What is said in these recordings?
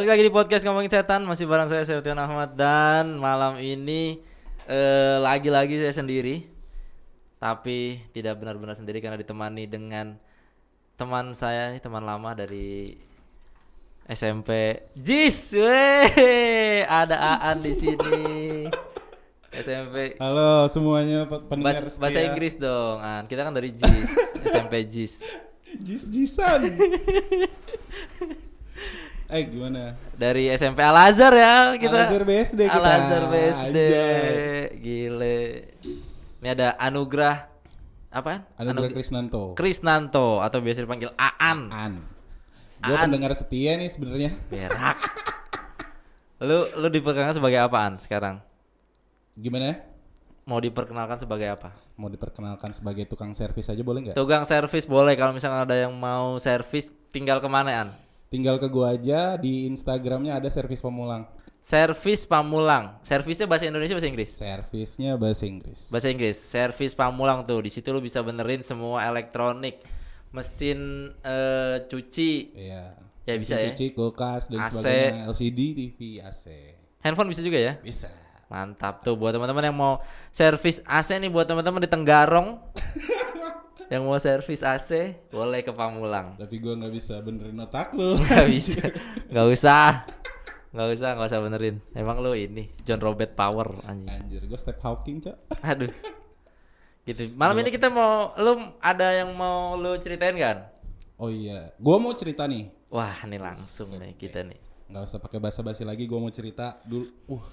Balik lagi di podcast ngomongin setan masih bareng saya Septian Ahmad dan malam ini eh, lagi-lagi saya sendiri. Tapi tidak benar-benar sendiri karena ditemani dengan teman saya nih teman lama dari SMP. Jis, weh, ada Aan di sini. SMP Halo semuanya pe- pendengar Bahasa, bahasa. Inggris dong, An. Kita kan dari Jis, SMP Jis. Jis jisan. Eh gimana? Dari SMP Al Azhar ya kita. Al-Azhar BSD kita. Al Azhar BSD. Anjay. Gile. Ini ada Anugrah apa? Anugerah Krisnanto. Krisnanto atau biasa dipanggil Aan. An. Gue Aan. pendengar setia nih sebenarnya. Berak. lu lu diperkenalkan sebagai apaan sekarang? Gimana? Mau diperkenalkan sebagai apa? Mau diperkenalkan sebagai tukang servis aja boleh nggak? Tukang servis boleh kalau misalnya ada yang mau servis tinggal ke mana An? Tinggal ke gua aja di Instagramnya ada servis pemulang. Servis Pamulang. Servisnya bahasa Indonesia bahasa Inggris? Servisnya bahasa Inggris. Bahasa Inggris. Servis Pamulang tuh. Di situ lu bisa benerin semua elektronik, mesin eh, cuci, Iya. Ya, bisa Mesin ya. Cuci, kulkas dan AC. sebagainya. LCD, TV, AC. handphone bisa juga ya. Bisa. Mantap tuh buat teman-teman yang mau servis AC nih buat teman-teman di Tenggarong. yang mau servis AC boleh ke Pamulang. Tapi gua nggak bisa benerin otak lu. Gak bisa. Gak usah. Gak usah, gak usah benerin. Emang lu ini John Robert Power anjing. Anjir, gua step hawking, Cok. Aduh. Gitu. Malam ini kita mau lu ada yang mau lu ceritain kan? Oh iya, gua mau cerita nih. Wah, ini langsung nih kita nih. nggak usah pakai basa-basi lagi gua mau cerita dulu uh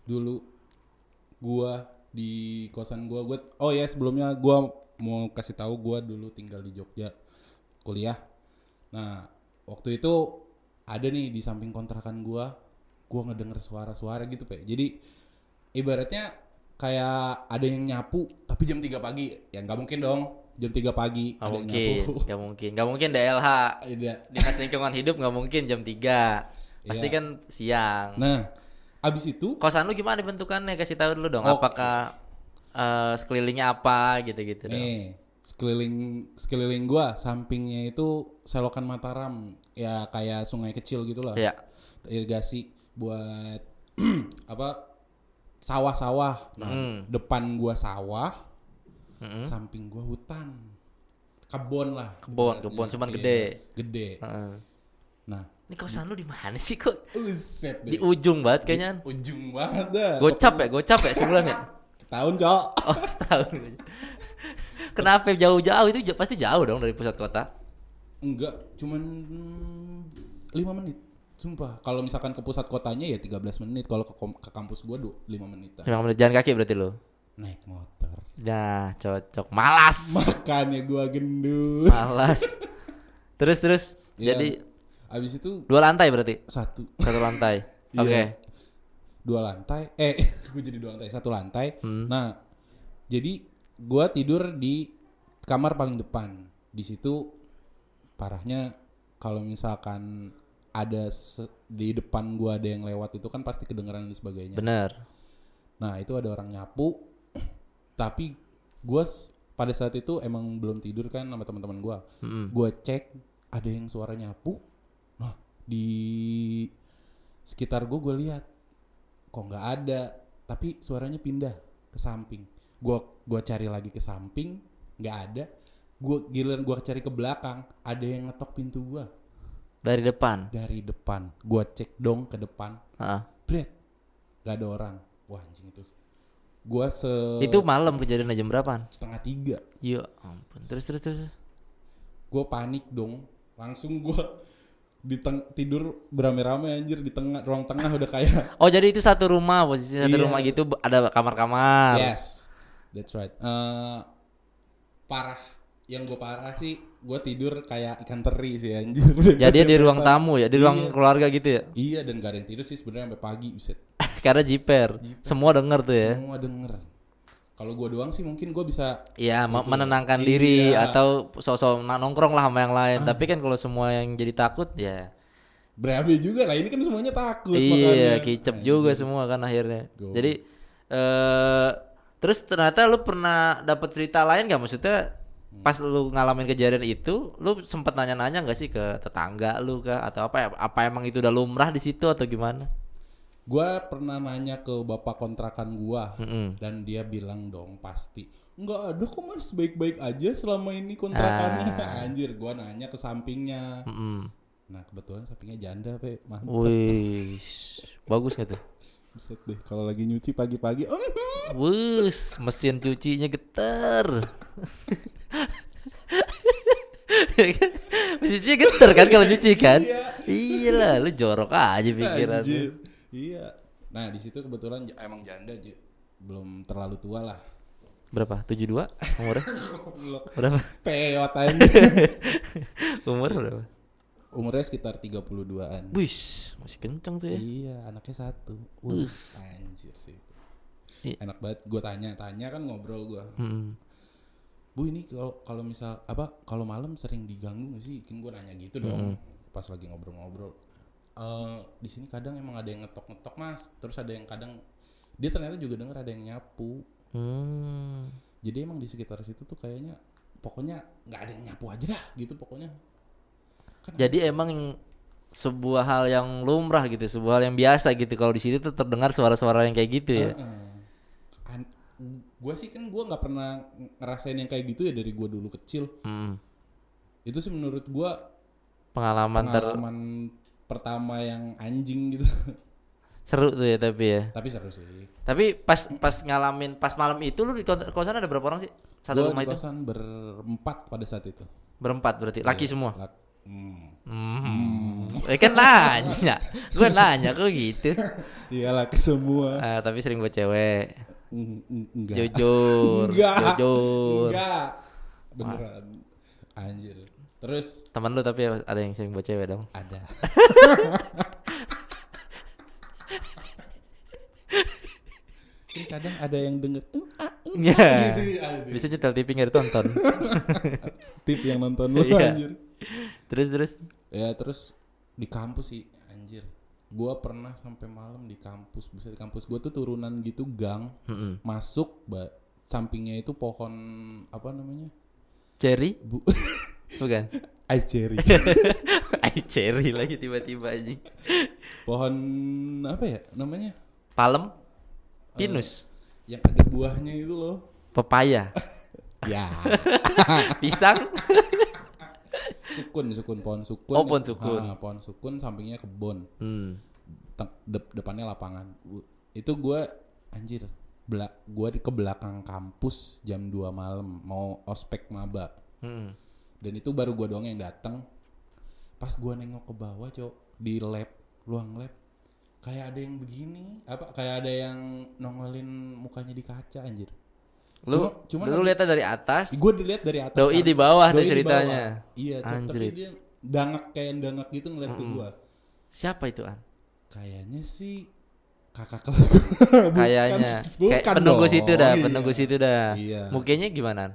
dulu gua di kosan gua gua oh ya sebelumnya gua mau kasih tahu gua dulu tinggal di Jogja kuliah. Nah waktu itu ada nih di samping kontrakan gua gua ngedenger suara-suara gitu pak jadi ibaratnya kayak ada yang nyapu tapi jam 3 pagi. Ya nggak mungkin dong. Jam 3 pagi Gak ada yang mungkin, nyapu. gak mungkin, gak mungkin DLH. Dinas Lingkungan Hidup gak mungkin jam 3 Pasti Iya. kan siang. Nah abis itu Kosan lu gimana bentukannya? Kasih tahu dulu dong Oke. Apakah eh, sekelilingnya apa gitu-gitu dong Nih, sekeliling sekeliling gua sampingnya itu selokan Mataram, ya kayak sungai kecil gitulah. Iya Irigasi buat apa? Sawah-sawah. Nah, Hmm. depan gua sawah, Mm-mm. samping gua hutan. Kebon lah. Kebon, ibaratnya. kebon, cuman Iya, gede. Gede. Heeh. Nah, Ini kosan lu di mana sih kok? uset Di deh. ujung banget kayaknya Ujung banget dah. Gocap ya, gocap ya sebulan ya? Tahun, Cok. Oh setahun Kenapa jauh-jauh itu pasti jauh dong dari pusat kota Enggak, cuman 5 menit. Sumpah, kalau misalkan ke pusat kotanya ya 13 menit, kalau ke, ke kampus gua 5 menit. Memang menit jalan kaki berarti lu Naik motor. Nah cocok Malas Makanya gua gendut. Malas Terus terus Iya. Jadi Abis itu dua lantai berarti satu Satu lantai Iya. Oke dua lantai eh gue jadi dua lantai satu lantai Hmm. nah jadi gua tidur di kamar paling depan di situ parahnya kalau misalkan ada di depan gua ada yang lewat itu kan pasti kedengeran dan sebagainya Bener Nah itu ada orang nyapu, tapi gue pada saat itu emang belum tidur kan sama teman-teman gue. Mm-mm. Gue cek ada yang suara nyapu, nah di sekitar gue gue lihat kok nggak ada, tapi suaranya pindah ke samping. Gue gua cari lagi ke samping, nggak ada. Gue giliran gue cari ke belakang, ada yang ngetok pintu gue Dari depan dari depan. Gue cek dong ke depan, Heeh. Bret, gak ada orang. Wah anjing itu. Gua se Itu malam kejadian jam berapaan? setengah tiga. Ya ampun Terus terus terus Gue panik dong. Langsung gua di teng- tidur beramai-ramai anjir di tengah ruang tengah udah kayak Oh jadi itu satu rumah posisi satu Iya. rumah gitu ada kamar-kamar. yes that's right Eh, parah yang gue parah sih gue tidur kayak ikan teri sih anjir Jadi di ruang tamu ya, di ruang Iya. keluarga gitu ya. iya dan gak ada yang tidur sih sebenarnya sampai pagi buset Karena jiper. Semua denger tuh ya. semua denger kalau gue doang sih mungkin gue bisa Iya, me- Gitu. menenangkan diri Iya. atau sosok nongkrong lah sama yang lain. Tapi kan kalau semua yang jadi takut ya berabe juga lah ini kan semuanya takut iya, makanya. kicep Anjir. juga semua kan akhirnya. Go. Jadi eh terus ternyata lu pernah dapat cerita lain gak maksudnya pas lu ngalamin kejadian itu, lu sempet nanya-nanya nggak sih ke tetangga lu kah atau apa ya? Apa emang itu udah lumrah di situ atau gimana? Gua pernah nanya ke bapak kontrakan gua Mm-mm. dan dia bilang dong pasti nggak ada kok mas baik-baik aja selama ini kontrakannya Ah. anjir gua nanya ke sampingnya Mm-mm. nah kebetulan sampingnya janda pe mantap Wih, bagus nggak tuh? Buset deh kalau lagi nyuci pagi-pagi Wus, mesin cucinya getar. mesin cuci getar kan kalau nyuci kan? Iya lah, lu jorok aja pikiran. Anjir. Iya. Nah, di situ kebetulan j- emang janda Ji. belum terlalu tua lah. Berapa? 72 umurnya? Berapa? Peot aja. Umur berapa? Umurnya sekitar 32-an. Wih, masih kenceng tuh ya. Iya, anaknya satu. Wah, anjir sih. Iya. Enak banget. Gue tanya-tanya kan ngobrol gue. Hmm. Bu ini kalau kalau misal apa kalau malam sering diganggu gak sih? Kan gue nanya gitu dong. Pas lagi ngobrol-ngobrol. Eh di sini kadang emang ada yang ngetok-ngetok mas. Terus ada yang kadang dia ternyata juga denger ada yang nyapu. Hmm. Jadi emang di sekitar situ tuh kayaknya pokoknya nggak ada yang nyapu aja dah gitu pokoknya. Kan Jadi emang sebuah hal yang lumrah gitu, sebuah hal yang biasa gitu. Kalau di situ tuh terdengar suara-suara yang kayak gitu ya. gue sih kan gue nggak pernah ngerasain yang kayak gitu ya dari gue dulu kecil. Hmm. Itu sih menurut gue Pengalaman ter pengalaman pertama yang anjing gitu. seru tuh ya tapi ya. Tapi seru sih. Tapi pas pas ngalamin pas malam itu lu di kosan ada berapa orang sih? Satu rumah di itu kosan berempat pada saat itu. berempat berarti. Laki semua. Lak- hmm. Hmm. Eh kan nanya. Gue nanya kok gitu. Iya laki semua. Ah, tapi sering buat cewek. Enggak. Jujur. Enggak. Jujur. Enggak. Beneran. Anjir. Terus Teman lu tapi ada yang sering buat cewek dong. ada. kan kadang ada yang denger "Eh, ah, eh, Iya. ah," gitu ada. Bisa nyetel TV nggak ditonton. tip yang nonton lu Iya. anjir terus terus. ya terus di kampus sih anjir gua pernah sampai malam di kampus bisa di kampus gua tuh turunan gitu gang masuk ba- sampingnya itu pohon apa namanya Cherry? bu Bukan. Ay cherry Ay cherry lagi tiba-tiba anjing. pohon apa ya namanya Palem? Pinus? yang ada buahnya itu loh Pepaya? ya Pisang? sukun sukun pohon sukun Oh, pohon sukun. Ah, pohon sukun sampingnya kebon Hmm. Dep- depannya lapangan itu gua anjir di- ke belakang kampus jam 2 malam mau ospek maba Hmm. dan itu baru gua doang yang datang pas gua nengok ke bawah cok di lab ruang lab kayak ada yang begini apa kayak ada yang nongolin mukanya di kaca anjir Lu, Cuma- cuma lu lihatnya dari atas, gue dilihat dari atas doi kan. di bawah tuh Doi di ceritanya. bawah. iya Cok, tapi dia dangak kayak dangak gitu ngeliat ke gua Siapa itu An? kayaknya sih kakak kelas. Bukan, Kayaknya. Kayak penunggu dong. situ dah, Iya. penunggu situ dah. Iya. Mukanya gimana? An?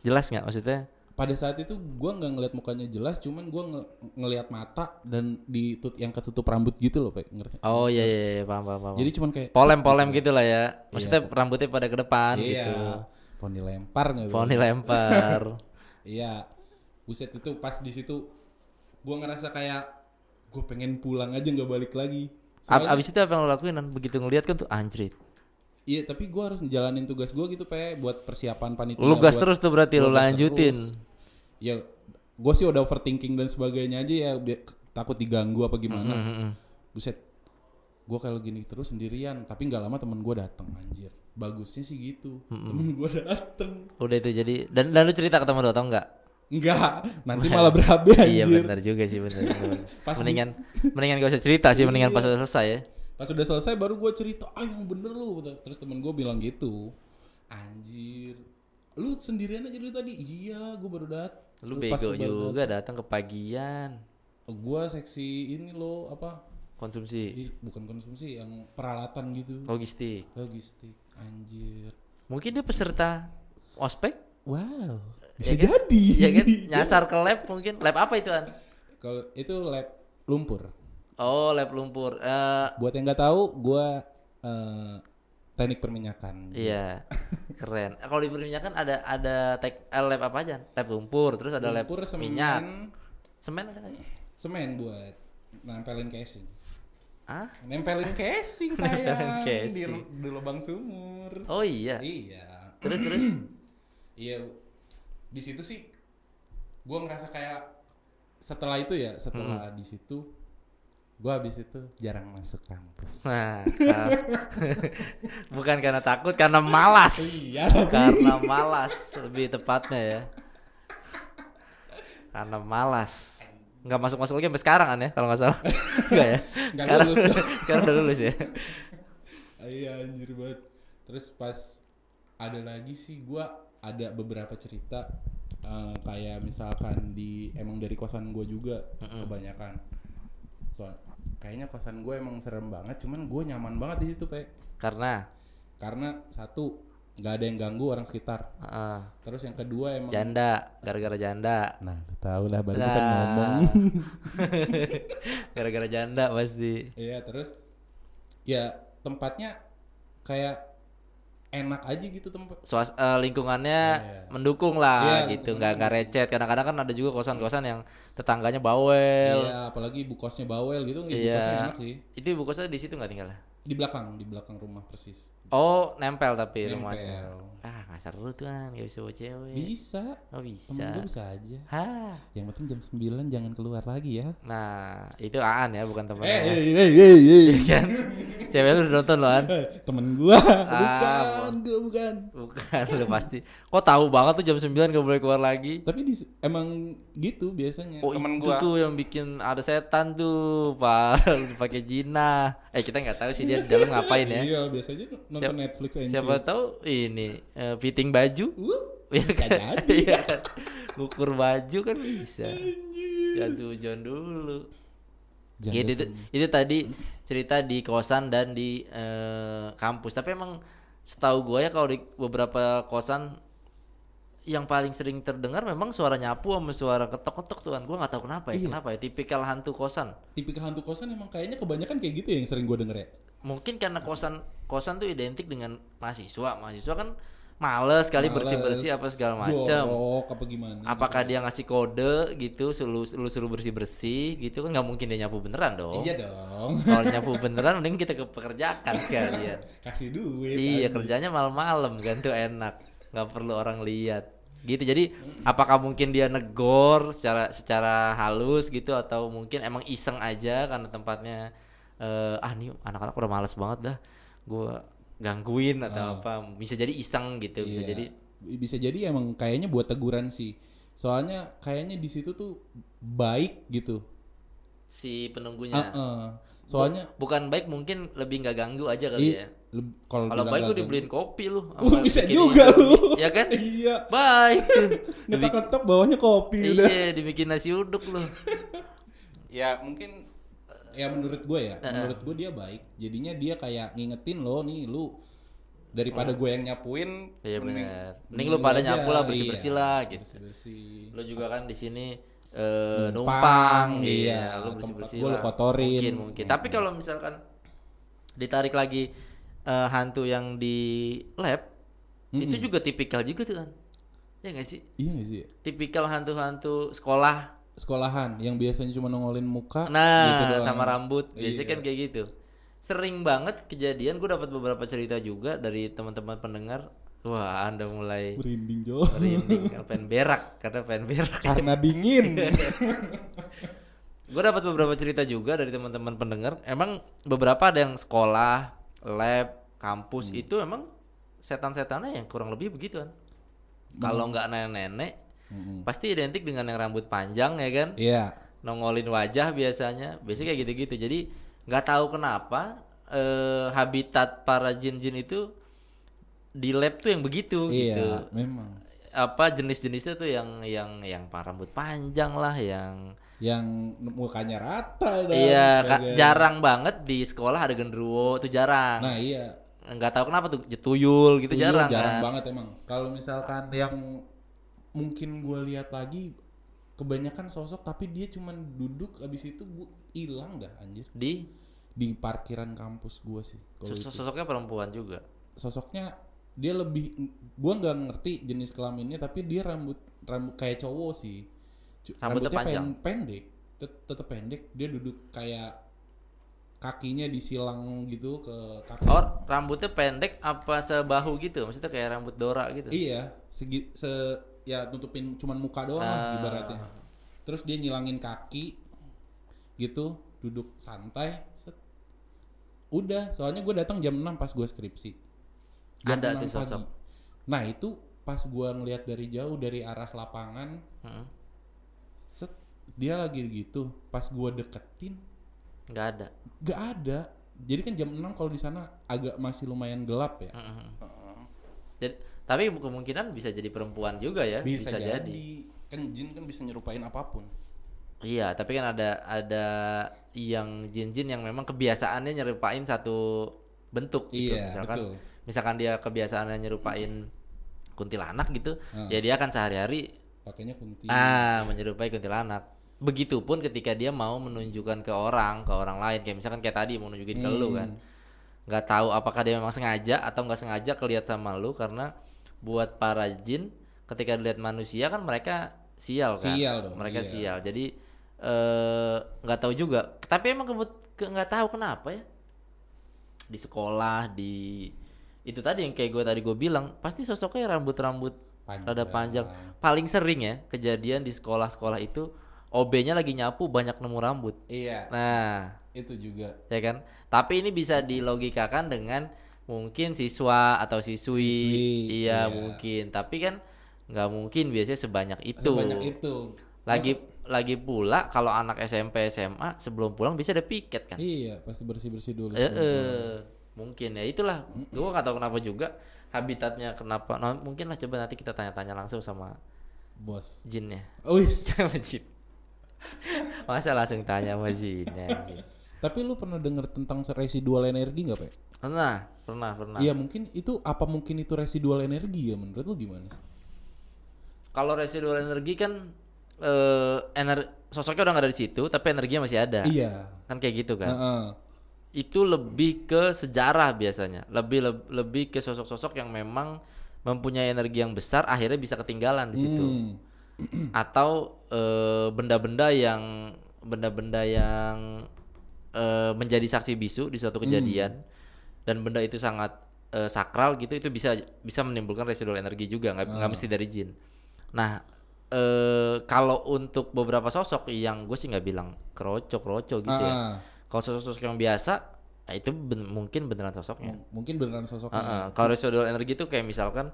Jelas nggak maksudnya? pada saat itu gua nggak ngeliat mukanya jelas cuman gua nge ngeliat mata dan di tut yang ketutup rambut gitu loh pak ngerti Oh iya iya, iya paham paham. paham. jadi cuman kayak polem-polem gitu lah ya. Maksudnya rambutnya pada ke depan iya gitu. pohon dilempar nggak tuh? Pohon dilempar. iya buset itu pas di situ gua ngerasa kayak gue pengen pulang aja nggak balik lagi Soalnya- abis itu apa yang lo lakuin An? Begitu ngeliat kan tuh anjrit. Iya tapi gua harus ngejalanin tugas gua gitu pe buat persiapan panitia. Lu gas terus tuh berarti lu lanjutin. terus. Ya gua sih udah overthinking dan sebagainya aja ya takut diganggu apa gimana. Hmm, hmm, hmm. Buset. Gua kalau gini terus sendirian tapi nggak lama temen gua datang anjir. Bagusnya sih gitu. Temen gua dateng. Udah itu jadi dan dan lu cerita ke temen lu atau enggak? Enggak, nanti malah berabe Iya anjir. benar juga sih benar. Pas mendingan mendingan gak usah cerita sih, mendingan pas udah selesai ya. Pas udah selesai baru gua cerita, ah yang bener lu. Terus temen gua bilang gitu. Anjir. Lu sendirian aja dari tadi? Iya, gua baru dat. Lu pas bego juga datang ke pagian gua seksi ini loh apa konsumsi Ih, bukan konsumsi yang peralatan gitu logistik. logistik anjir Mungkin dia peserta ospek? wow Ya bisa kan? jadi Ya kan nyasar ke lab mungkin. Lab apa itu An? kalau itu lab lumpur Oh, lab lumpur. Eh buat yang nggak tahu gua eh, teknik perminyakan. Iya, keren. Kalau di perminyakan ada ada tek eh, lab apa aja? Lab lumpur, terus ada lab Lumpur, semen, minyak, semen ada nggak? semen buat nempelin casing. Ah? Nempelin casing sayang di, casing. di lubang sumur. Oh iya. Iya. Terus terus. Iya. Di situ sih gua ngerasa kayak setelah itu ya, setelah di situ gua habis itu jarang masuk kampus. Nah, bukan karena takut, karena malas. Iya, tapi karena malas lebih tepatnya ya. Karena malas. Nggak masuk masuk lagi sampai sekarang kan ya kalau nggak salah. Enggak ya? Nggak Sekarang- lulus. Sekarang udah lulus ya. iya anjir banget. Terus pas ada lagi sih gua ada beberapa cerita eh, kayak misalkan di emang dari kosan gua juga kebanyakan. So, kayaknya kosan gue emang serem banget, cuman gue nyaman banget di situ, Pe. Karena Karena satu nggak ada yang ganggu orang sekitar. eh, Terus yang kedua emang janda, gara-gara janda. Nah, lu tahu lah baru Nah. kan ngomong. gara-gara janda pasti. Iya, terus ya tempatnya kayak enak aja gitu tempat. Suas eh, lingkungannya Iya. mendukung lah Iya, gitu, nggak nggak recet. Kadang-kadang kan ada juga kosan-kosan yang tetangganya bawel. Iya, apalagi ibu kosnya bawel gitu, ibu Iya. kosnya enak sih. Itu ibu kosnya di situ nggak tinggalnya? Di belakang, di belakang rumah persis. Oh, nempel tapi Nempel. rumahnya. Ah, nggak seru tuh kan, nggak bisa bawa cewek. Bisa. Oh, Temen bisa. gue bisa aja. Hah. Yang penting jam 9 jangan keluar lagi ya. Nah, itu Aan ya, bukan temennya. Eh, eh, eh, eh, eh. kan? Cewek lu udah nonton lo, Aan? Eh, Temen gua, Ah, bukan, gua bukan. Bukan, lu pasti. Kok tahu banget tuh jam 9 gak boleh keluar lagi? Tapi di, emang gitu biasanya. Oh, Temen itu tuh yang bikin ada setan tuh, Pak. pakai jina. Eh, kita nggak tahu sih dia di dalam ngapain ya. Iya, biasanya nonton Siap- Netflix and Siapa chill. tahu ini eh, fitting baju. Uh, Iya bisa kan? jadi. Kan? Ngukur baju kan bisa. Jangan sujon dulu. Jangan Gitu, itu, itu tadi cerita di kosan dan di eh, kampus. Tapi emang setahu gue ya kalau di beberapa kosan yang paling sering terdengar memang suara nyapu sama suara ketok-ketok tuh kan. Gue nggak tahu kenapa ya. Iya. Kenapa ya? Tipikal hantu kosan. Tipikal hantu kosan emang kayaknya kebanyakan kayak gitu ya yang sering gue denger ya. Mungkin karena kosan kosan tuh identik dengan mahasiswa. Mahasiswa kan males kali Males, bersih-bersih apa segala macam. Apa gimana? Apakah dia ngasih kode gitu, lu, lu suruh bersih-bersih gitu kan nggak mungkin dia nyapu beneran dong. Iya dong. Kalau nyapu beneran mending kita ke pekerjakan sekalian. Kasih duit. iya, kerjanya malam-malam kan tuh enak. nggak perlu orang lihat. Gitu. Jadi apakah mungkin dia negor secara secara halus gitu atau mungkin emang iseng aja karena tempatnya eh ah nih anak-anak udah males banget dah. Gua gangguin atau apa. Bisa jadi iseng gitu, bisa Iya. jadi bisa jadi emang kayaknya buat teguran sih. Soalnya kayaknya di situ tuh baik gitu. si penunggunya. Heeh. Soalnya bukan baik mungkin lebih nggak ganggu aja kali ya. i- kalau baik gue dibeliin kopi lu. sama bisa juga lu. Indomie, Ya kan? iya. Baik. Ngetok-ngetok bawahnya kopi udah. iya, dibikin nasi uduk lu. Ya mungkin ya menurut gue ya, menurut gue dia baik. Jadinya dia kayak ngingetin lo nih lu daripada gue yang nyapuin Oh. Iya mending- benar. Mending lu pada aja. nyapu lah, bersih-bersih Iya, lah gitu. bersih-bersih. Lu juga kan di sini eh, Numpang, numpang, iya. lu Tempat bersih-bersih gua lu kotorin. Mungkin, mungkin. Tapi kalau misalkan ditarik lagi eh, hantu yang di lab, itu juga tipikal juga tuh kan. Ya nggak sih? Iya gak sih? Tipikal hantu-hantu sekolah Sekolahan yang biasanya cuma nongolin muka Nah, gitu sama rambut biasanya Iya. kan kayak gitu. Sering banget kejadian gue dapat beberapa cerita juga dari teman-teman pendengar. Wah, Anda mulai merinding Jo. merinding karena pengen berak, karena pengen berak. Karena dingin. gue dapat beberapa cerita juga dari teman-teman pendengar. Emang beberapa ada yang sekolah, lab, kampus Hmm. itu emang setan-setannya yang kurang lebih begitu kan. Kalau nggak nenek-nenek, Mm-mm. pasti identik dengan yang rambut panjang ya kan. Iya. nongolin wajah biasanya biasanya kayak gitu-gitu jadi nggak tahu kenapa eh, habitat para jin-jin itu di lab tuh yang begitu gitu Iya, memang. apa jenis-jenisnya tuh yang yang yang pa- rambut panjang lah yang Yang mukanya rata dan iya jarang banget di sekolah ada genderuwo tuh jarang. Nah, iya. nggak tahu kenapa tuh tuyul gitu Tuyul jarang, jarang kan. banget emang. Kalau misalkan yang mungkin gue lihat lagi kebanyakan sosok tapi dia cuman duduk abis itu hilang dah anjir. Di? Di parkiran kampus gue sih sos- itu. sosoknya perempuan juga? Sosoknya dia lebih gua nggak ngerti jenis kelaminnya tapi dia rambut rambut kayak cowok sih Rambutnya panjang? pen- pendek tet- tetep pendek dia duduk kayak kakinya disilang gitu ke kaki Oh, rambutnya pendek apa sebahu gitu? Maksudnya kayak rambut Dora gitu. iya segi se ya tutupin cuman muka doang Ah. ibaratnya terus dia nyilangin kaki gitu duduk santai set. udah soalnya gue datang jam 6 pas gue skripsi jam Ada 6 tuh sosok. nah itu pas gue ngeliat dari jauh dari arah lapangan Heeh. Set dia lagi gitu pas gue deketin Nggak ada. gak ada jadi kan jam 6 kalau di sana agak masih lumayan gelap ya Heeh. Jadi, tapi kemungkinan bisa jadi perempuan juga ya. bisa, jadi. kan jin kan bisa nyerupain apa pun Iya, tapi kan ada ada yang jin-jin yang memang kebiasaannya nyerupain satu bentuk gitu. Iya, misalkan betul. misalkan dia kebiasaannya nyerupain kuntilanak gitu, Hmm. ya dia akan sehari-hari pakainya kunti. Ah menyerupai kuntilanak. Begitupun ketika dia mau menunjukkan ke orang, ke orang lain. Kayak misalkan kayak tadi mau nunjukin ke lu kan. nggak tahu apakah dia memang sengaja atau nggak sengaja kelihat sama lu karena buat para jin ketika dilihat manusia kan mereka sial kan? Sial dong, mereka iya. sial. Jadi eh, nggak tahu juga. Tapi emang kebut ke- nggak tahu kenapa ya. Di sekolah di itu tadi yang kayak gue tadi gue bilang pasti sosoknya rambut-rambut Panjang. rada panjang paling sering ya kejadian di sekolah-sekolah itu OB-nya lagi nyapu banyak nemu rambut iya nah itu juga ya kan? Tapi ini bisa dilogikakan dengan mungkin siswa atau siswi, Siswi, iya iya. mungkin. Tapi kan nggak mungkin biasanya sebanyak itu. sebanyak itu Lagi lagi pula kalau anak SMP SMA sebelum pulang bisa ada piket kan? iya pasti bersih bersih dulu Eh, eh, mungkin ya itulah. Gua nggak tahu kenapa juga habitatnya kenapa. Nah, mungkin lah coba nanti kita tanya-tanya langsung sama bos jinnya. Wis. Sama jin. Masa langsung tanya sama jinnya. tapi lu pernah denger tentang residual energi nggak pak Pernah, pernah, pernah. iya mungkin itu apa mungkin itu residual energi ya menurut lu gimana sih Kalau residual energi kan eh ener sosoknya udah nggak ada di situ, tapi energinya masih ada. iya Kan kayak gitu kan. Heeh. Itu lebih ke sejarah biasanya. Lebih leb- lebih ke sosok-sosok yang memang mempunyai energi yang besar akhirnya bisa ketinggalan di situ. Hmm. Atau eh, benda-benda yang benda-benda yang eh, menjadi saksi bisu di suatu kejadian dan benda itu sangat eh, sakral gitu itu bisa bisa menimbulkan residual energi juga nggak nggak mesti dari jin. Nah eh kalau untuk beberapa sosok yang gue sih nggak bilang kroco kroco gitu ya. Kalau sosok-sosok yang biasa nah itu ben- mungkin beneran sosoknya. mungkin beneran sosoknya Heeh, Kalau residual energi itu kayak misalkan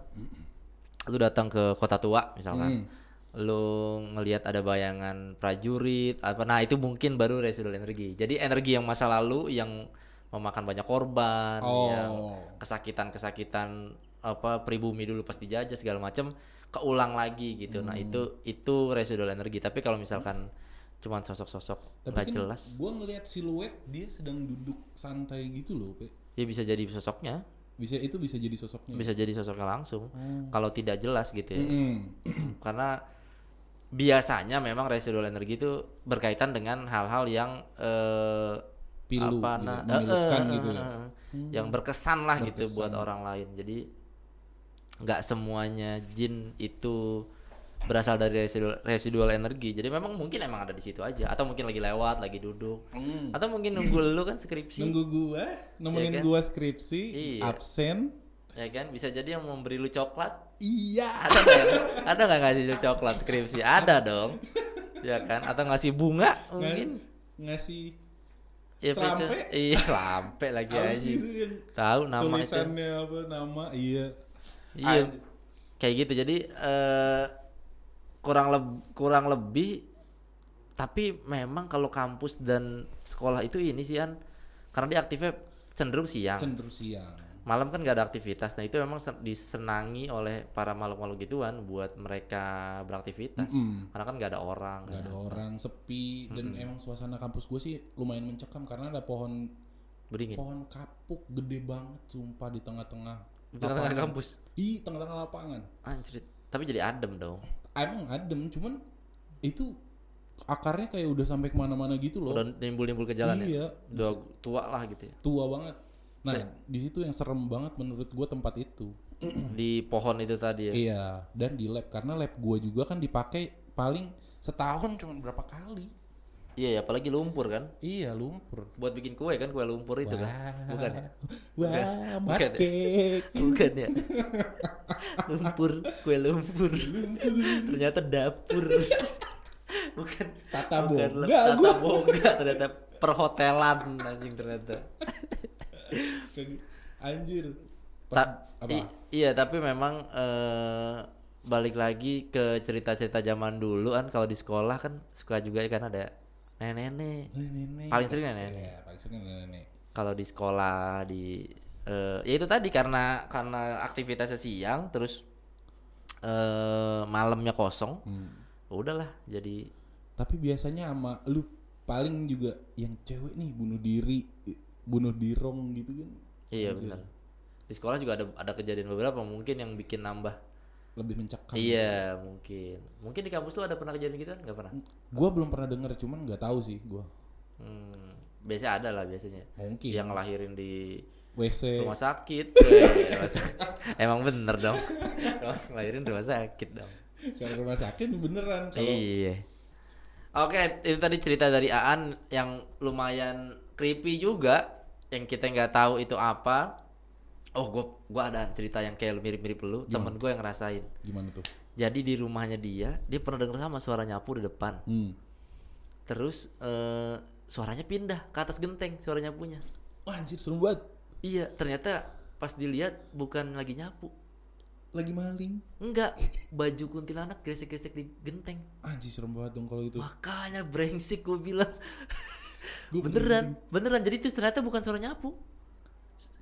lu datang ke kota tua misalkan, lu ngelihat ada bayangan prajurit apa, nah itu mungkin baru residual energi. Jadi energi yang masa lalu yang memakan banyak korban, Oh. yang kesakitan-kesakitan apa pribumi dulu pas dijajah segala macam keulang lagi gitu. Nah itu itu residual energi. Tapi kalau misalkan cuman sosok-sosok nggak kan jelas, gua ngelihat siluet dia sedang duduk santai gitu loh Pe. ya bisa jadi sosoknya, bisa itu bisa jadi sosoknya bisa jadi sosoknya langsung. Hmm. Kalau tidak jelas gitu ya. Mm-mm. karena biasanya memang residual energi itu berkaitan dengan hal-hal yang eh, Pilu apa gitu, nah, memilukan eh, eh, gitu ya. eh, eh, yang berkesan lah gitu buat orang lain jadi nggak semuanya jin itu berasal dari residual, residual energi. Jadi memang mungkin emang ada di situ aja. Atau mungkin lagi lewat lagi duduk. Hmm. atau mungkin nunggu lu kan skripsi. Nunggu gua nemenin Iya kan? gua skripsi Iya. absen. Ya kan? Bisa jadi yang memberi lu coklat. Iya. Ada nggak ada nggak ngasih coklat skripsi? Ada dong. Ya kan? Atau ngasih bunga mungkin. ngasih ya Selampe? itu iya selampe lagi aja. tahu nama itu. apa? Nama iya. Iya. Kayak gitu. Jadi eh kurang leb- kurang lebih tapi memang kalau kampus dan sekolah itu ini sih an karena dia aktifnya cenderung siang. Cenderung siang. Malam kan gak ada aktivitas. Nah itu memang sen- disenangi oleh para makhluk-makhluk gituan buat mereka beraktivitas. Mm. karena kan gak ada orang nggak ada orang sepi. Dan emang suasana kampus gue sih lumayan mencekam karena ada pohon beringin. pohon kapuk gede banget sumpah di tengah-tengah di tengah-tengah kampus? Di tengah-tengah lapangan. Anjir tapi jadi adem dong emang adem cuman itu akarnya kayak udah sampai ke mana-mana gitu loh. Udah nimbul-nimbul ke jalan ya? Iya. Udah tua lah gitu ya? Tua banget. Nah, di situ yang serem banget menurut gua tempat itu. di pohon itu tadi ya. Iya, dan di lab. Karena lab gua juga kan dipakai paling setahun cuma berapa kali. Iya, ya, apalagi lumpur kan. Iya, lumpur. Buat bikin kue kan kue lumpur itu kan. Bukan ya? Wah, Bukan. matkek. Bukan ya. lumpur, kue lumpur. Ternyata dapur. Bukan. Tata bukan boga tata gua. boga ternyata perhotelan anjing ternyata. Anjir. Ta- apa? iya, tapi memang eh, balik lagi ke cerita-cerita zaman dulu kan kalau di sekolah kan suka juga kan ada nenek-nenek. Nenek. Paling sering nenek. Iya, paling sering nenek. kalau di sekolah di eh, ya itu tadi karena karena aktivitasnya siang terus eh malamnya kosong Hmm. udahlah jadi Tapi biasanya sama lu paling juga yang cewek nih bunuh diri, bunuh dirong gitu kan. iya benar di sekolah juga ada ada kejadian beberapa mungkin yang bikin nambah Lebih mencekam. iya mungkin mungkin di kampus lu ada pernah kejadian gitu kan nggak pernah Gua belum pernah denger cuman nggak tahu sih gua. hmm, biasa ada lah biasanya Mungkin. yang ngelahirin di WC. rumah sakit Weh, rumah sakit. emang bener dong ngelahirin rumah sakit dong Kalau rumah sakit beneran kalau Iya. Oke, itu tadi cerita dari Aan yang lumayan creepy juga, yang kita nggak tahu itu apa. Oh, gua gua ada cerita yang kayak mirip-mirip lu, temen gue yang ngerasain. gimana tuh? Jadi di rumahnya dia, dia pernah denger sama suara nyapu di depan. Hmm. Terus eh, suaranya pindah ke atas genteng, suara nyapunya. Wah, anjir serem banget. Iya, ternyata pas dilihat bukan lagi nyapu. Lagi maling. Enggak, baju kuntilanak gesek-gesek di genteng. Anjir serem banget dong kalau itu. Makanya brengsek gue bilang. Gua beneran, beneran. Jadi itu ternyata bukan suara nyapu.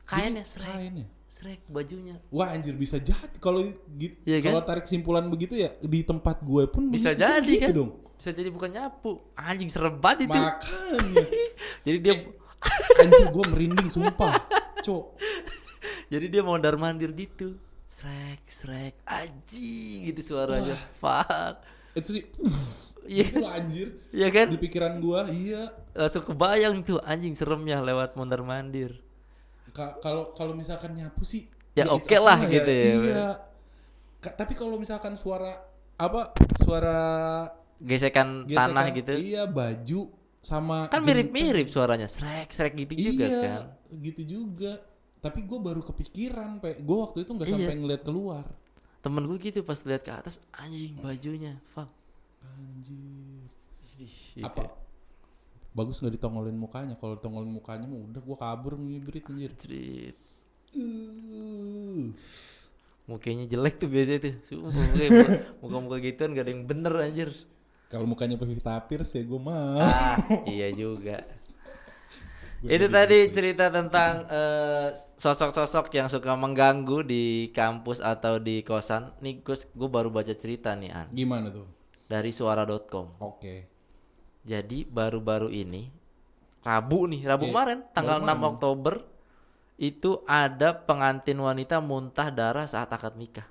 Kainnya srek, kainnya. srek bajunya. Wah anjir bisa jadi kalau gitu Iya kan? kalau tarik simpulan begitu ya di tempat gue pun Bisa jadi gitu kan? dong. Bisa jadi bukan nyapu. Anjing serem banget itu. Makanya jadi dia anjir gue merinding sumpah. Cok. jadi dia mondar mandir gitu. Srek, srek, anjing gitu suaranya. Fuck. Itu sih Iya. itu lah anjir. Iya kan? Di pikiran gue iya Langsung kebayang tuh anjing seremnya lewat mondar mandir. Ka- kalau kalau misalkan nyapu sih Ya it's oke lah okay gitu ya. Iya. Ka- tapi kalau misalkan suara apa suara Gesekan, gesekan- tanah gitu. Iya baju sama Kan mirip-mirip suaranya. Srek, srek gitu juga iya, kan. gitu juga. Tapi gue baru kepikiran, pe. Gue waktu itu nggak Iya. sampai ngeliat keluar. Temen gue gitu pas lihat ke atas anjing bajunya. Fuck. Anjir. Apa? Bagus nggak ditongolin mukanya. Kalau ditongolin mukanya mah udah gue kabur ngibrit anjir. Cerit. Uh. Mukanya jelek tuh biasanya tuh. Muka-muka gituan gak ada yang bener anjir. Kalau mukanya Pevita Pierce ya gue mah. Ah, iya juga. Gua Itu tadi gitu. cerita tentang eh, sosok-sosok yang suka mengganggu di kampus atau di kosan. Nih gue gue baru baca cerita nih An Gimana tuh? dari suara.com. Oke. Jadi baru-baru ini Rabu nih, Rabu Iya, kemarin tanggal baru 6 kemarin. Oktober itu ada pengantin wanita muntah darah saat akad nikah.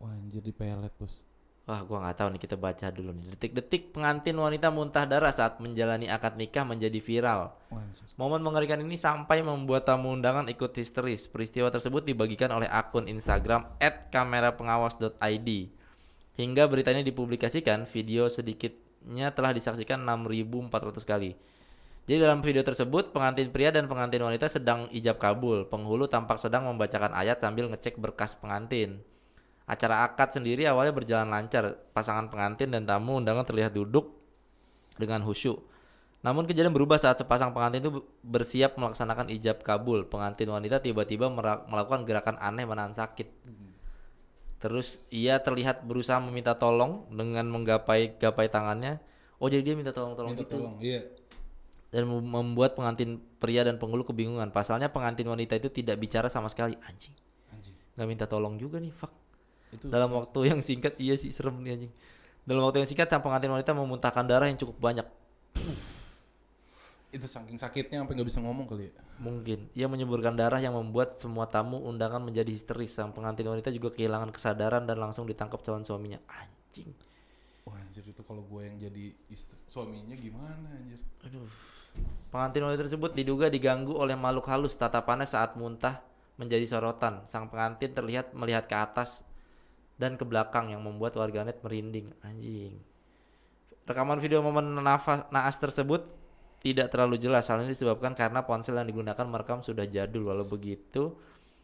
Wah anjir di pelet bos. Wah, gua nggak tahu nih kita baca dulu nih. Detik-detik pengantin wanita muntah darah saat menjalani akad nikah menjadi viral. Wah. Momen mengerikan ini sampai membuat tamu undangan ikut histeris. Peristiwa tersebut dibagikan oleh akun Instagram @kamerapengawas.id. Hingga berita ini dipublikasikan, video sedikitnya telah disaksikan 6.400 kali. Jadi dalam video tersebut, pengantin pria dan pengantin wanita sedang ijab kabul. Penghulu tampak sedang membacakan ayat sambil ngecek berkas pengantin. Acara akad sendiri awalnya berjalan lancar. Pasangan pengantin dan tamu undangan terlihat duduk dengan khusyuk. Namun kejadian berubah saat sepasang pengantin itu bersiap melaksanakan ijab kabul. Pengantin wanita tiba-tiba melakukan gerakan aneh menahan sakit. Terus ia terlihat berusaha meminta tolong dengan menggapai gapai tangannya. Oh jadi dia minta tolong-tolong Minta gitu tolong. Iya. dan mem- membuat pengantin pria dan penghulu kebingungan. Pasalnya pengantin wanita itu tidak bicara sama sekali. Anjing, Anjir. nggak minta tolong juga nih, fuck. Itu Dalam waktu yang singkat, iya sih serem nih anjing. Dalam waktu yang singkat, sang pengantin wanita memuntahkan darah yang cukup banyak. Itu saking sakitnya sampai nggak bisa ngomong kali ya. Mungkin ia menyemburkan darah yang membuat semua tamu undangan menjadi histeris. Sang pengantin wanita juga kehilangan kesadaran dan langsung ditangkap calon suaminya. Anjing. Wah anjir itu kalau gue yang jadi istri suaminya gimana anjir? Aduh. Pengantin wanita tersebut diduga diganggu oleh makhluk halus. Tatapannya saat muntah menjadi sorotan. Sang pengantin terlihat melihat ke atas dan ke belakang yang membuat warganet merinding. Anjing. Rekaman video momen nafas naas tersebut tidak terlalu jelas. Hal ini disebabkan karena ponsel yang digunakan merekam sudah jadul. Walau begitu,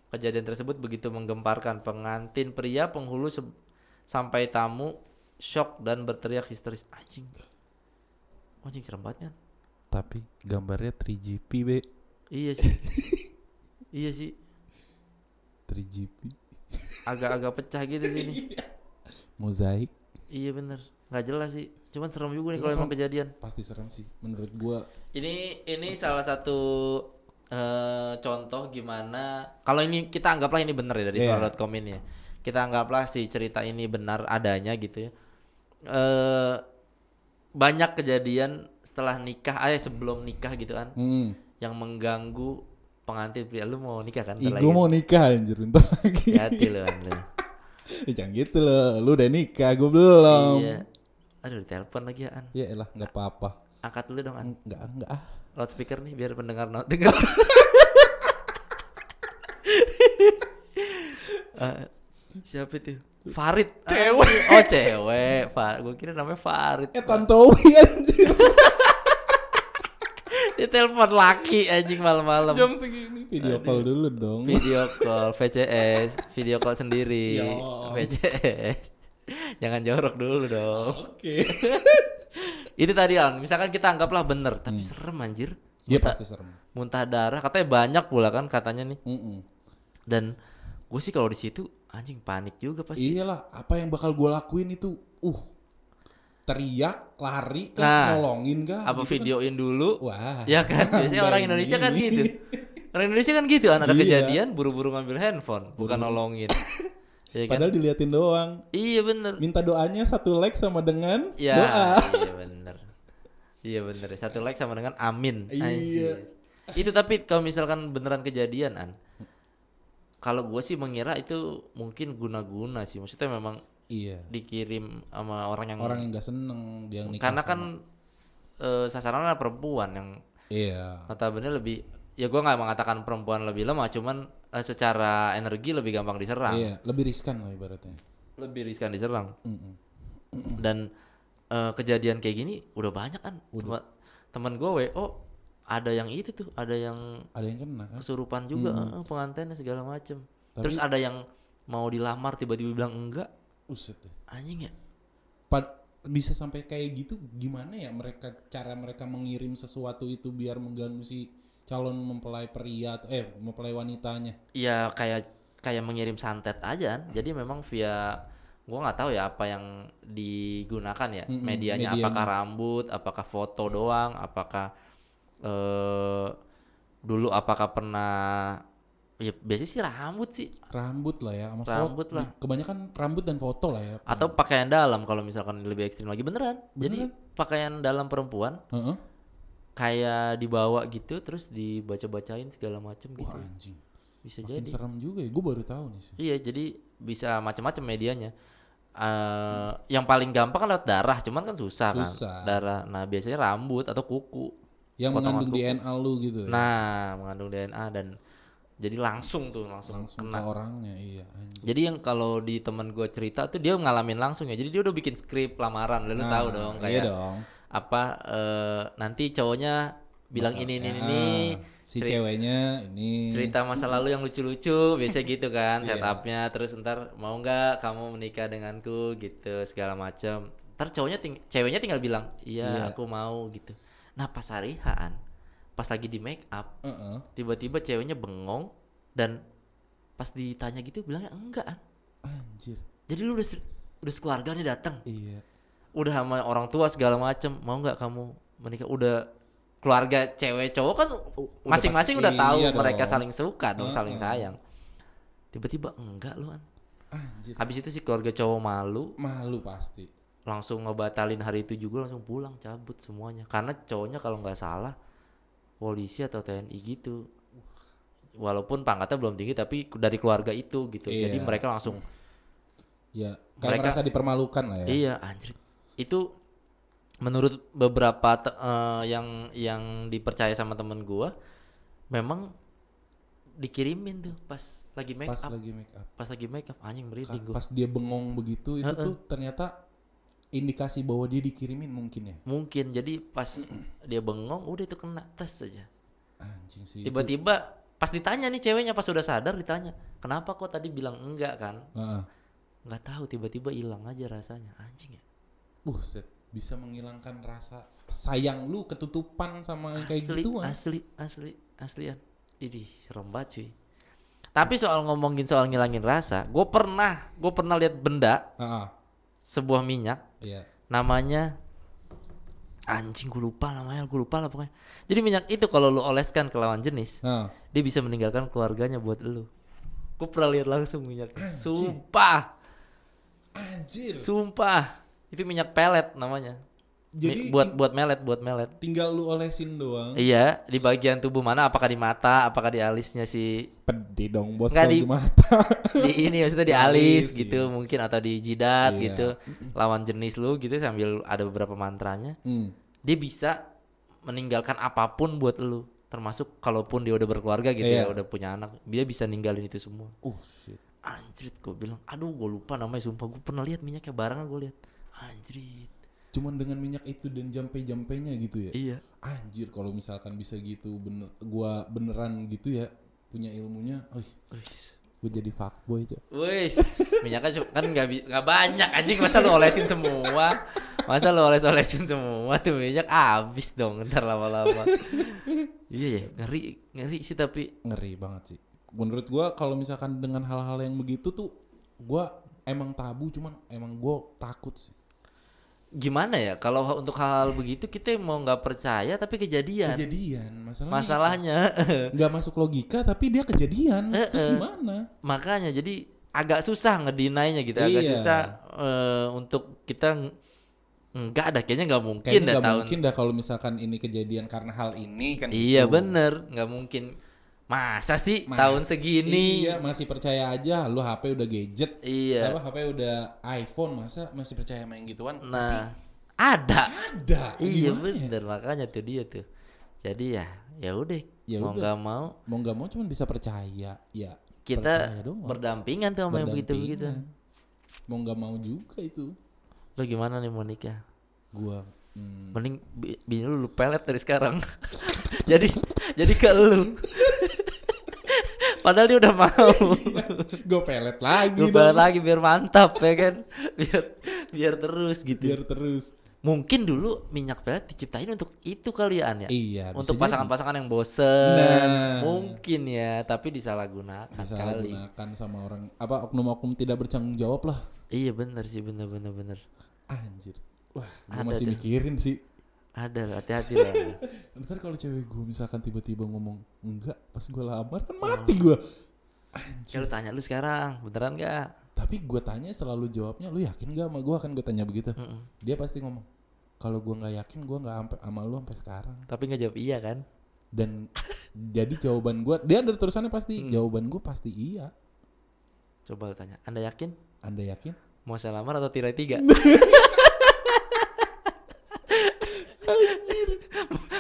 kejadian tersebut begitu menggemparkan. Pengantin pria penghulu sampai tamu shock dan berteriak histeris. Anjing. Anjing serem banget kan? Tapi gambarnya 3GP, Be. Iya sih. iya sih. 3GP. Agak-agak pecah gitu sih ini. Mozaik. Iya bener. Nggak jelas sih. Cuman serem juga nih kalau emang kejadian. Pasti serem sih menurut gua. Ini ini salah satu eh, contoh gimana kalau ini kita anggaplah ini benar ya dari Iya. suara.com ini ya. Kita anggaplah si cerita ini benar adanya gitu ya. Eh banyak kejadian setelah nikah, eh sebelum nikah gitu kan Hmm. yang mengganggu pengantin pria. Lu mau nikah kan? Ih, lagi. mau nikah anjir bentar lagi. Hati lu kan lu. Eh, jangan gitu loh. Lu udah nikah, gua belum. Iya. Aduh, telepon lagi ya, An. Ya elah, nggak apa-apa. Angkat dulu dong, An. Enggak, enggak ah. Loudspeaker nih biar pendengar no dengar. Eh, siapa itu? Farid. Cewek. Anjing. Oh, cewek. Farid. Gue kira namanya Farid. Eh Tantowi anjir. Dia telepon laki anjing malam-malam. Jam segini video call dulu dong. Video call VCS, video call sendiri. Yo. VCS. Jangan jorok dulu dong. Oke. Itu tadi An, misalkan kita anggaplah bener, tapi serem anjir. Iya pasti serem. Muntah darah, katanya banyak pula kan katanya nih. Mm-mm. Dan gue sih kalau di situ anjing panik juga pasti. Iyalah, apa yang bakal gue lakuin itu, uh, teriak, lari, kan, Nah, nolongin kah? Apa gitu kan. videoin dulu? Wah. Ya kan, biasanya orang Indonesia kan gitu. Orang Indonesia kan gitu, kan ada Iya. kejadian buru-buru ngambil handphone, bukan nolongin. Iya kan? Padahal diliatin doang. Iya bener. Minta doanya satu like sama dengan Ya, doa. iya bener. Iya bener. Satu like sama dengan amin. Iya. Itu tapi kalau misalkan beneran kejadian an, kalau gue sih mengira itu mungkin guna-guna sih. Maksudnya memang Iya. dikirim sama orang yang Orang yang gak seneng dia nikah karena sama- kan eh, sasarannya perempuan yang Iya. notabene lebih ya gue nggak mengatakan perempuan lebih lemah cuman eh, secara energi lebih gampang diserang Iya, lebih riskan lah ibaratnya. lebih riskan diserang Mm-mm. dan eh, kejadian kayak gini udah banyak kan Teman- teman gue wo ada yang itu tuh ada yang Ada yang kena kan? kesurupan juga eh, pengantinnya segala macem terus ada yang mau dilamar tiba-tiba bilang enggak Uset deh. anjing ya Pad- bisa sampai kayak gitu gimana ya mereka cara mereka mengirim sesuatu itu biar mengganggu si calon mempelai pria atau eh mempelai wanitanya. ya kayak kayak mengirim santet aja kan. jadi memang via gua nggak tahu ya apa yang digunakan ya medianya, medianya. apakah rambut apakah foto doang apakah eh dulu apakah pernah ya biasanya sih rambut sih Rambut lah ya sama Rambut foto. lah. Kebanyakan rambut dan foto lah ya. atau pakaian dalam kalau misalkan lebih ekstrim lagi beneran, jadi pakaian dalam perempuan Heeh. Kayak dibawa gitu terus dibaca-bacain segala macem gitu Wah anjing. bisa Makin jadi serem juga ya. Gue baru tahu nih sih. Iya, jadi bisa macam-macam medianya. eh yang paling gampang kan lewat darah, cuman kan susah, Susah. kan. Darah. Nah, biasanya rambut atau kuku. Yang mengandung kuku. DNA lu gitu ya. Nah, mengandung DNA dan jadi langsung tuh langsung, Langsung kena. ke orangnya iya anjing. Jadi yang kalau di teman gue cerita tuh dia ngalamin langsung ya. Jadi dia udah bikin skrip lamaran, lalu Nah, tahu dong iya kayak dong. Apa eh, nanti cowoknya bilang ini ini ini Ah, si ceweknya ini cerita masa lalu yang lucu-lucu biasa gitu kan Iya. setupnya terus ntar mau nggak kamu menikah denganku gitu segala macam ntar cowoknya ting ceweknya tinggal bilang iya Iya. aku mau gitu nah pas hari Haan pas lagi di make up Heeh. tiba-tiba ceweknya bengong dan pas ditanya gitu bilangnya enggak An. Anjir. jadi lu udah se- udah sekeluarga nih datang Iya. Udah sama orang tua segala macem mau nggak kamu menikah udah keluarga cewek cowok kan masing-masing pasti- udah tahu iya mereka dong. saling suka dong Heeh. saling sayang tiba-tiba enggak lu an Anjir. habis itu si keluarga cowok malu Malu pasti. langsung ngebatalin hari itu juga langsung pulang cabut semuanya karena cowoknya kalau nggak salah polisi atau TNI gitu walaupun pangkatnya belum tinggi tapi dari keluarga itu gitu jadi Iya. mereka langsung Ya, Mereka- merasa dipermalukan lah ya. Iya, anjir. Itu menurut beberapa eh, yang yang dipercaya sama temen gua memang dikirimin tuh pas lagi make pas up. lagi make up. Pas lagi make up anjing merinding gua. pas dia bengong begitu itu Heeh. tuh ternyata indikasi bahwa dia dikirimin mungkin ya? Mungkin. Jadi pas dia bengong udah itu kena tes aja. Anjing sih tiba-tiba pas ditanya nih ceweknya pas udah sadar ditanya kenapa kok tadi bilang enggak kan? Heeh. nggak tahu tiba-tiba hilang aja rasanya. Anjing ya Buset, bisa menghilangkan rasa sayang lu ketutupan sama yang kayak asli gitu ah. asli asli aslian. Ini serem banget cuy. Tapi soal ngomongin soal ngilangin rasa gue pernah gue pernah lihat benda Heeh. sebuah minyak Iya. namanya anjing gue lupa namanya gue lupa lah pokoknya. Jadi minyak itu kalau lu oleskan ke lawan jenis Nah, dia bisa meninggalkan keluarganya buat lu. Gue pernah lihat langsung minyaknya. Sumpah. Anjir. sumpah itu minyak pelet namanya Mi- Jadi buat buat melet buat melet tinggal lu olesin doang. iya di bagian tubuh mana apakah di mata apakah di alisnya si Pedih dong bos Nggak di- di mata. di ini maksudnya di alis alis, gitu iya. mungkin atau di jidat Iya. gitu lawan jenis lu gitu sambil ada beberapa mantranya Hmm. dia bisa meninggalkan apa pun buat lu termasuk kalaupun dia udah berkeluarga gitu ya Iya. udah punya anak dia bisa ninggalin itu semua Uh, shit. anjrit gue bilang aduh gue lupa namanya sumpah gue pernah lihat minyaknya barengan gue lihat anjrit Cuman dengan minyak itu dan jampe-jampenya gitu ya. iya Anjir kalau misalkan bisa gitu bener gua beneran gitu ya punya ilmunya. Wis. gue jadi fuckboy aja. Wis, minyaknya kan nggak nggak banyak anjing masa lu olesin semua. Masa lu oles-olesin semua tuh minyak habis dong ntar lama-lama. iya ya, ngeri ngeri sih tapi Ngeri banget sih. Menurut gua kalau misalkan dengan hal-hal yang begitu tuh gua emang tabu cuman emang gua takut sih. Gimana ya kalau untuk hal-hal begitu kita mau nggak percaya tapi kejadian. Kejadian masalahnya Masalahnya nggak masuk logika tapi dia kejadian. Eh, Terus eh. gimana? makanya jadi agak susah ngedinainya gitu, agak Iya. susah eh, untuk kita ng- nggak ada kayaknya nggak mungkin Kayaknya dah nggak tahun. mungkin dah kalau misalkan ini kejadian karena hal ini kan. Iya gitu. bener, nggak mungkin. Masa sih Mas- tahun segini? Iya masih percaya aja lu HP udah gadget. Iya. Apa HP udah iPhone masa masih percaya main gituan? Nah, ada. Ada. Iya gimana ya? bener, makanya tuh dia tuh. Jadi ya, ya udah. Ya mau nggak mau Mau nggak mau cuman bisa percaya. Ya. kita percaya doang. berdampingan tuh sama yang begitu-begitu. Mau nggak mau juga itu. Lo gimana nih mau nikah? Gua hmm, Mending bi- bini lu, lu pelet dari sekarang. jadi jadi ke lu. Padahal dia udah mau. gue pelet lagi Gue dong. pelet lagi biar mantap ya kan. Biar biar terus gitu. Biar terus. Mungkin dulu minyak pelet diciptain untuk itu kali ya ya? Iya. untuk pasangan-pasangan yang bosen Nah. mungkin ya tapi disalahgunakan bisa kali sama orang apa oknum-oknum tidak bertanggung jawab lah. iya bener sih bener bener bener Anjir. Wah, gue masih tuh. mikirin sih. Ada lah, hati-hati lah Ntar kalau cewek gue misalkan tiba-tiba ngomong enggak pas gue lamar kan mati gue. ya lu tanya lu sekarang beneran gak Tapi gue tanya selalu jawabnya lu yakin gak sama gue kan gue tanya begitu. Mm-mm. Dia pasti ngomong kalau gue nggak yakin gue nggak sampai sama lu sampai sekarang. tapi nggak jawab iya kan Dan jadi jawaban gue dia ada tulisannya pasti Hmm. jawaban gue pasti iya. coba lu tanya anda yakin Anda yakin? mau saya lamar atau tirai tiga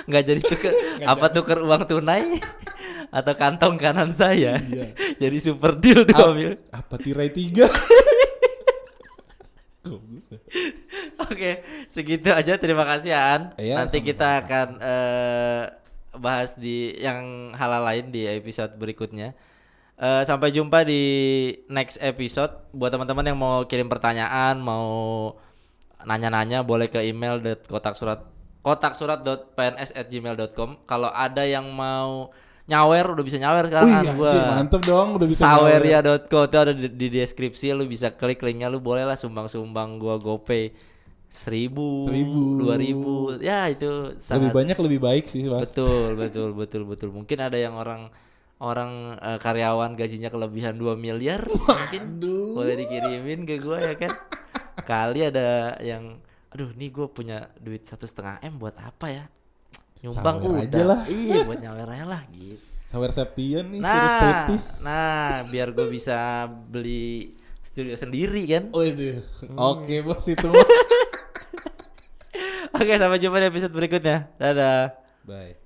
nggak jadi tuker apa tuker uang tunai atau kantong kanan saya Iya. jadi super deal dua mil Apa tirai tiga? Oke, segitu aja. Terima kasih ya, An. Iya, Nanti sama-sama. kita akan eh, bahas di yang hal lain di episode berikutnya. Eh, sampai jumpa di next episode. Buat teman-teman yang mau kirim pertanyaan, mau nanya-nanya, boleh ke email kotak surat kotak surat.pns@gmail.com. Kalau ada yang mau nyawer, udah bisa nyawer sekarang. Wih, anjir, Wah. mantep dong udah bisa nyawer. Saweria.co itu ada di, di deskripsi lu bisa klik linknya lu boleh lah sumbang-sumbang gua GoPay seribu, Seribu. dua ribu, ya itu Lebih sangat banyak lebih baik sih, Mas. betul betul betul betul mungkin ada yang orang orang eh, karyawan gajinya kelebihan 2 miliar mungkin boleh dikirimin ke gua ya kan kali ada yang aduh nih gue punya duit satu setengah m buat apa ya nyumbang Sawer udah aja lah. iya buat nyawer aja lah gitu Sawer Septian nih Nah, nah biar gue bisa beli studio sendiri kan. Waduh, oke bos itu. Oke, sampai jumpa di episode berikutnya. Dadah. Bye.